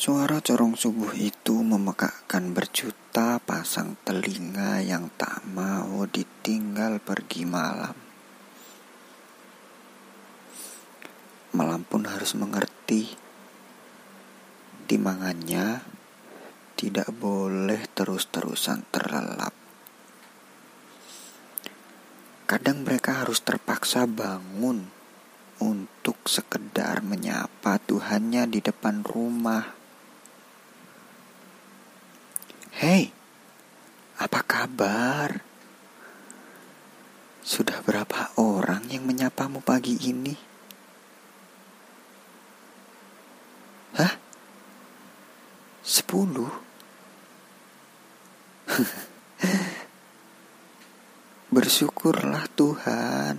Suara corong subuh itu memekakkan berjuta pasang telinga yang tak mau ditinggal pergi malam. Malam pun harus mengerti, timangannya tidak boleh terus-terusan terlelap. Kadang mereka harus terpaksa bangun untuk sekedar menyapa Tuhannya di depan rumah. Hei, apa kabar? Sudah berapa orang yang menyapamu pagi ini? Hah? Sepuluh? Bersyukurlah Tuhan.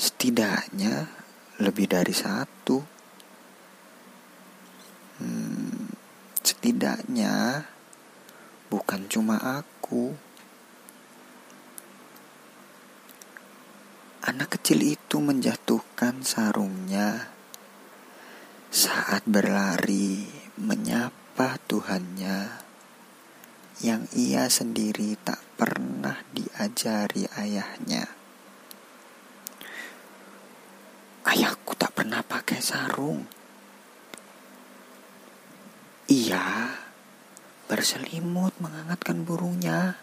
Setidaknya lebih dari satu. Setidaknya bukan cuma aku. Anak kecil itu menjatuhkan sarungnya saat berlari menyapa Tuhannya yang ia sendiri tak pernah diajari ayahnya. Ayahku tak pernah pakai sarung. Ia berselimut menghangatkan burungnya.